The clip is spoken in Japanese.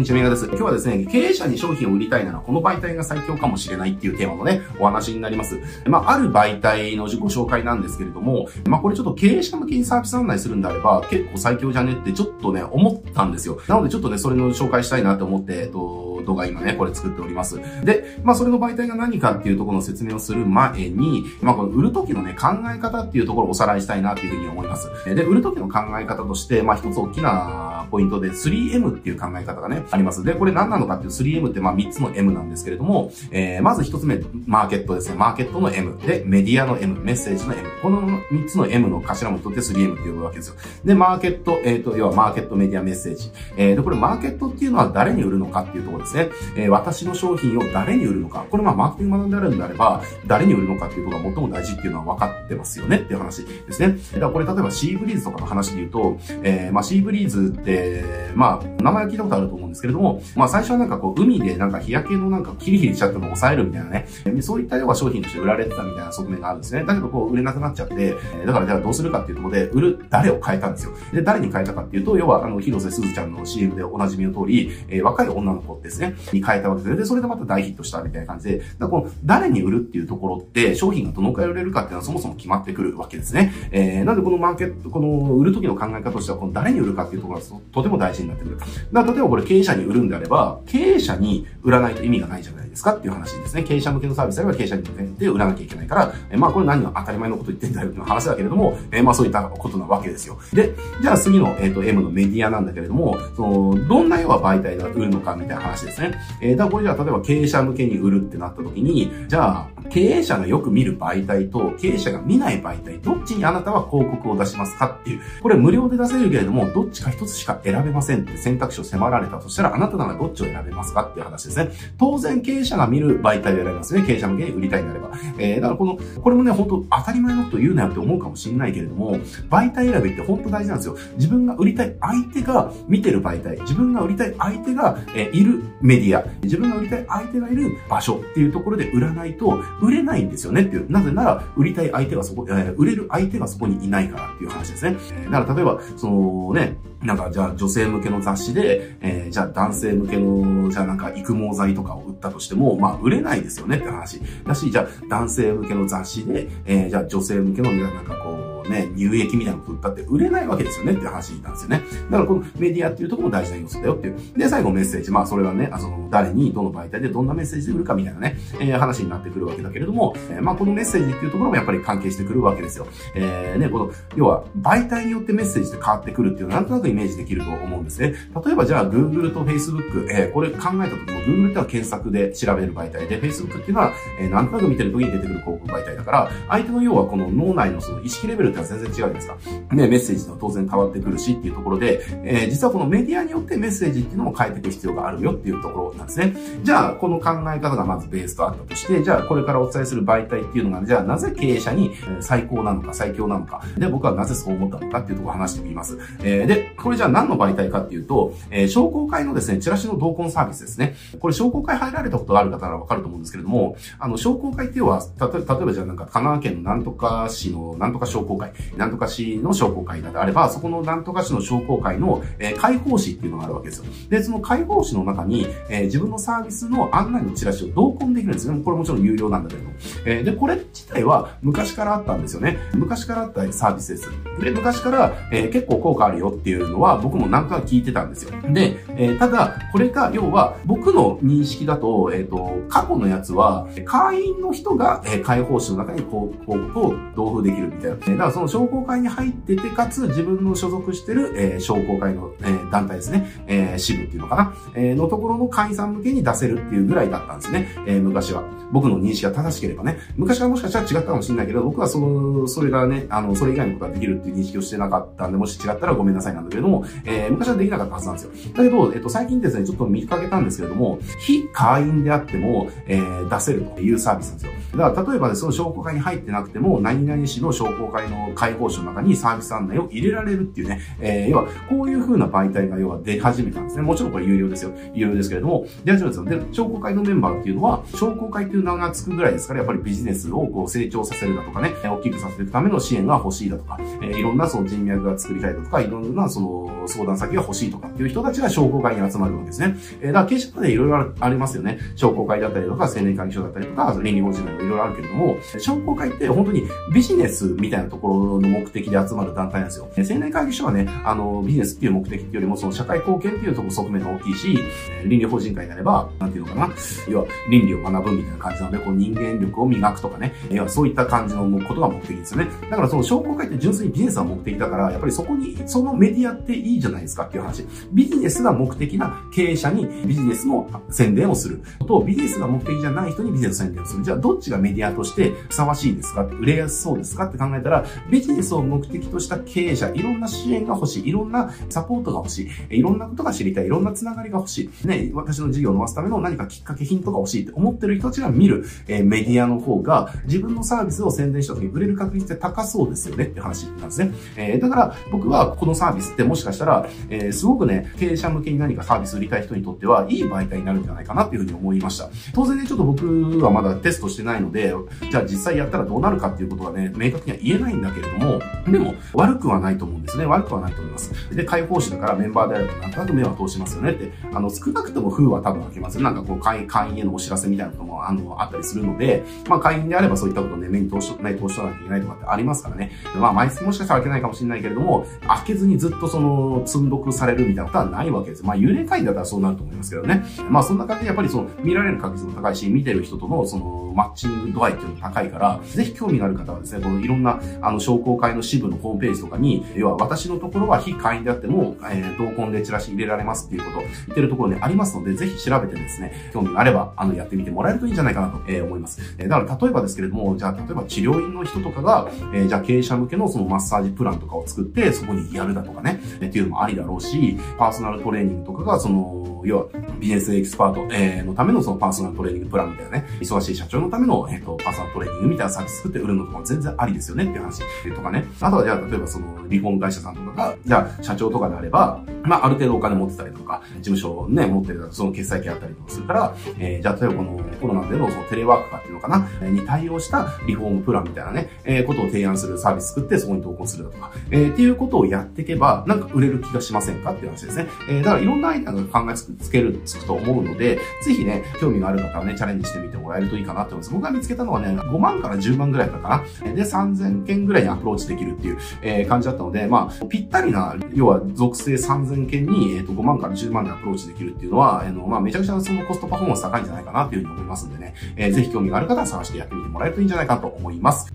んにちは、みがです。今日はですね、経営者に商品を売りたいなら、この媒体が最強かもしれないっていうテーマのね、お話になります。まあ、ある媒体の自己紹介なんですけれども、まあ、これちょっと経営者向けにサービス案内するんであれば、結構最強じゃねってちょっとね、思ったんですよ。なのでちょっとね、それの紹介したいなと思って、えっと、動画今ね、これ作っております。で、まあそれの媒体が何かっていうところの説明をする前に、まあこの売る時のね、考え方っていうところをおさらいしたいなっていうふうに思います。で、売る時の考え方として、まあ一つ大きなポイントで 3M っていう考え方がね、あります。で、これ何なのかっていう 3M ってまあ3つの M なんですけれども、えー、まず1つ目、マーケットですね。マーケットの M。で、メディアの M。メッセージの M。この3つの M の頭元で 3M って呼ぶわけですよ。で、マーケット、えっ、ー、と、要はマーケット、メディア、メッセージ。えー、で、これマーケットっていうのは誰に売るのかっていうところですですね。えー、私の商品を誰に売るのか。これまあマーケティング学んであるんであれば、誰に売るのかっていうころが最も大事っていうのは分かってますよねっていう話ですね。だからこれ例えばシーブリーズとかの話で言うと、えー、まあシーブリーズって、まあ名前聞いたことあると思うんですけれども、まあ最初はなんかこう海でなんか日焼けのなんかキリキリしちゃっても抑えるみたいなね、そういったような商品として売られてたみたいな側面があるんですね。だけどこう売れなくなっちゃって、だからじゃあどうするかっていうところで、売る誰を変えたんですよ。で、誰に変えたかっていうと、要はあの広瀬すずちゃんの CM でおなじみの通り、えー、若い女の子ですね、に変えたわけで、で、それでまた大ヒットしたみたいな感じで、だこの誰に売るっていうところって、商品がどのくらい売れるかっていうのはそもそも決まってくるわけですね。えー、なんでこのマーケット、この売る時の考え方としては、この誰に売るかっていうところがとても大事になってくる。だ例えばこれ経営者に売るんであれば、経営者に売らないと意味がないじゃないですかっていう話ですね。経営者向けのサービスであれば経営者に向けて売らなきゃいけないから、えー、まあこれ何が当たり前のこと言ってんだよっていう話だけれども、えー、まあそういったことなわけですよ。で、じゃあ次の、えっ、ー、と M のメディアなんだけれども、その、どんな要は媒体が売るのかみたいな話ですですね。えー、だからこれじゃあ例えば経営者向けに売るってなった時に、じゃあ、経営者がよく見る媒体と経営者が見ない媒体、どっちにあなたは広告を出しますかっていう。これ無料で出せるけれども、どっちか一つしか選べませんって選択肢を迫られたとしたら、あなたならどっちを選べますかっていう話ですね。当然経営者が見る媒体を選びますね。経営者向けに売りたいんであれば。えー、だからこの、これもね、本当当たり前のこと言うなよって思うかもしれないけれども、媒体選びって本当大事なんですよ。自分が売りたい相手が見てる媒体、自分が売りたい相手が、えー、いるメディア、自分が売りたい相手がいる場所っていうところで売らないと、売れないんですよねっていう。なぜなら、売りたい相手がそこ、えー、売れる相手がそこにいないからっていう話ですね。えー、だから例えば、そのね、なんか、じゃあ女性向けの雑誌で、えー、じゃあ男性向けの、じゃあなんか育毛剤とかを売ったとしても、まあ売れないですよねって話。だし、じゃあ男性向けの雑誌で、えー、じゃあ女性向けの、なんかこう、ね、乳液みたいなこと売って売れないわけですよねっていう話なんですよね。だからこのメディアっていうところも大事な要素だよっていう。で、最後メッセージ。まあそれはね、あの、誰にどの媒体でどんなメッセージで売るかみたいなね、えー、話になってくるわけだけれども、えー、まあこのメッセージっていうところもやっぱり関係してくるわけですよ。えー、ね、この、要は媒体によってメッセージって変わってくるっていうのはなんとなくイメージできると思うんですね。例えばじゃあ Google と Facebook、えー、これ考えた時も Google っては検索で調べる媒体で、Facebook っていうのは、えー、なんとなく見てる時に出てくる広告媒体だから、相手の要はこの脳内のその意識レベルって全然違うじゃないですか。ね、メッセージと当然変わってくるしっていうところで、えー、実はこのメディアによってメッセージっていうのも変えていく必要があるよっていうところなんですね。じゃあ、この考え方がまずベースとあったとして、じゃあ、これからお伝えする媒体っていうのが、じゃあ、なぜ経営者に最高なのか最強なのか、で、僕はなぜそう思ったのかっていうところを話してみます。えー、で、これじゃあ何の媒体かっていうと、えー、商工会のですね、チラシの同梱サービスですね。これ商工会入られたことがある方ならわかると思うんですけれども、あの、商工会っていうのは、例えばじゃあなんか神奈川県のなんとか市のなんとか商工会、なんとか市の商工会だであれば、そこのなんとか市の商工会の、えー、開放誌っていうのがあるわけですよ。で、その開放誌の中に、えー、自分のサービスの案内のチラシを同梱できるんですね。これもちろん有料なんだけど。えー、で、これ自体は昔からあったんですよね。昔からあったサービスです。で、昔から、えー、結構効果あるよっていうのは僕も何回か聞いてたんですよ。で、えー、ただ、これが、要は、僕の認識だと、えっ、ー、と、過去のやつは、会員の人が、えー、開放誌の中に広告を同封できるみたいな。その商工会に入ってて、かつ自分の所属してる、えー、商工会の、えー、団体ですね、えー、支部っていうのかな、えー、のところの会員さん向けに出せるっていうぐらいだったんですね、えー、昔は。僕の認識が正しければね。昔はもしかしたら違ったかもしれないけど、僕はその、それがね、あの、それ以外のことができるっていう認識をしてなかったんで、もし違ったらごめんなさいなんだけれども、えー、昔はできなかったはずなんですよ。だけど、えっと、最近ですね、ちょっと見かけたんですけれども、非会員であっても、えー、出せるというサービスなんですよ。だから、例えばね、その商工会に入ってなくても、何々市の商工会のの開放誌の中にサービス案内を入れられるっていうね、えー、要は、こういう風な媒体が要は出始めたんですね。もちろんこれ有料ですよ。有料ですけれども、出始めたんですよ。で、商工会のメンバーっていうのは、商工会っていう名がつくぐらいですから、やっぱりビジネスをこう成長させるだとかね、大きくさせるための支援が欲しいだとか、えー、いろんなその人脈が作りたいだとか、いろんなその相談先が欲しいとかっていう人たちが商工会に集まるわけですね。えー、だから経営者でいろいろありますよね。商工会だったりとか、青年会議所だったりとか、倫理法人などいろいろあるけれども、商工会って本当にビジネスみたいなところの目的で集まる団体なんですよ。青年会議所はね、あの、ビジネスっていう目的っていうよりも、その社会貢献っていうところ側面が大きいし、倫理法人会であれば、なんていうのかな、要は倫理を学ぶみたいな感じなので、こう人間力を磨くとかね、要はそういった感じのことが目的ですよね。だからその商工会って純粋にビジネスが目的だから、やっぱりそこに、そのメディアっていいじゃないですかっていう話。ビジネスが目的な経営者にビジネスの宣伝をする。と、ビジネスが目的じゃない人にビジネス宣伝をする。じゃあどっちがメディアとしてふさわしいですか売れやすそうですかって考えたら、ビジネスを目的とした経営者、いろんな支援が欲しい。いろんなサポートが欲しい。いろんなことが知りたい。いろんなつながりが欲しい。ね、私の事業を伸ばすための何かきっかけ、ヒントが欲しいって思ってる人たちが見る、えー、メディアの方が、自分のサービスを宣伝した時に売れる確率って高そうですよねって話なんですね。えー、だから僕はこのサービスってもしかしたら、えー、すごくね、経営者向けに何かサービス売りたい人にとってはいい媒体になるんじゃないかなっていうふうに思いました。当然ね、ちょっと僕はまだテストしてないので、じゃあ実際やったらどうなるかっていうことがね、明確には言えないんだけれども、でも悪くはないと思うんですね。悪くはないと思います。で、開放誌だからメンバーであるとなんとなく目は通しますよねって、あの、少なくとも封は多分開けますよ。なんかこう会員、会員へのお知らせみたいなことも、あの、あったりするので、まあ会員であればそういったことをね、目に通し、ない通しとかなきゃいけないとかってありますからね。まあ毎月もしかしたら開けないかもしれないけれども、開けずにずっとその、積んどくされるみたいなことはないわけです。まあ幽霊会議だったらそうなると思いますけどね。まあそんな感じでやっぱりその、見られる確率も高いし、見てる人とのその、マッチング度合いっていうのも高いから、ぜひ興味がある方はですね、このいろんな、あの、商工会の支部のホームページとかに、要は私のところは非会員であっても、えー、同梱でチラシ入れられますっていうことを言ってるところにありますので、ぜひ調べてですね、興味があれば、あの、やってみてもらえるといいんじゃないかなと、えー、思います。えー、だから例えばですけれども、じゃあ例えば治療院の人とかが、えー、じゃあ経営者向けのそのマッサージプランとかを作って、そこにやるだとかね、えー、っていうのもありだろうし、パーソナルトレーニングとかが、その、要は、ビジネスエキスパート、えー、のためのそのパーソナルトレーニングプランみたいなね、忙しい社長のための、えっ、ー、と、パーソナルトレーニングみたいなサービス作って売るのとかも全然ありですよねっていう話とかね。あとはじゃあ、例えばその、リフォーム会社さんとかが、じゃあ、社長とかであれば、まあ、ある程度お金持ってたりとか、事務所ね、持ってるその決済権あったりとかするから、えー、じゃあ、例えばこのコロナでのそのテレワーク化っていうのかな、に対応したリフォームプランみたいなね、えー、ことを提案するサービス作ってそこに投稿するだとか、えー、っていうことをやっていけば、なんか売れる気がしませんかっていう話ですね。えー、だからいろんなアイデアが考えつつける、つくと思うので、ぜひね、興味がある方はね、チャレンジしてみてもらえるといいかなと思います。僕が見つけたのはね、5万から10万ぐらいだったかな。で、3000件ぐらいにアプローチできるっていう、えー、感じだったので、まあ、ぴったりな、要は属性3000件に、えっ、と、5万から10万でアプローチできるっていうのは、あの、まあ、めちゃくちゃそのコストパフォーマンス高いんじゃないかなというふうに思いますんでね、えー、ぜひ興味がある方は探してやってみてもらえるといいんじゃないかと思います。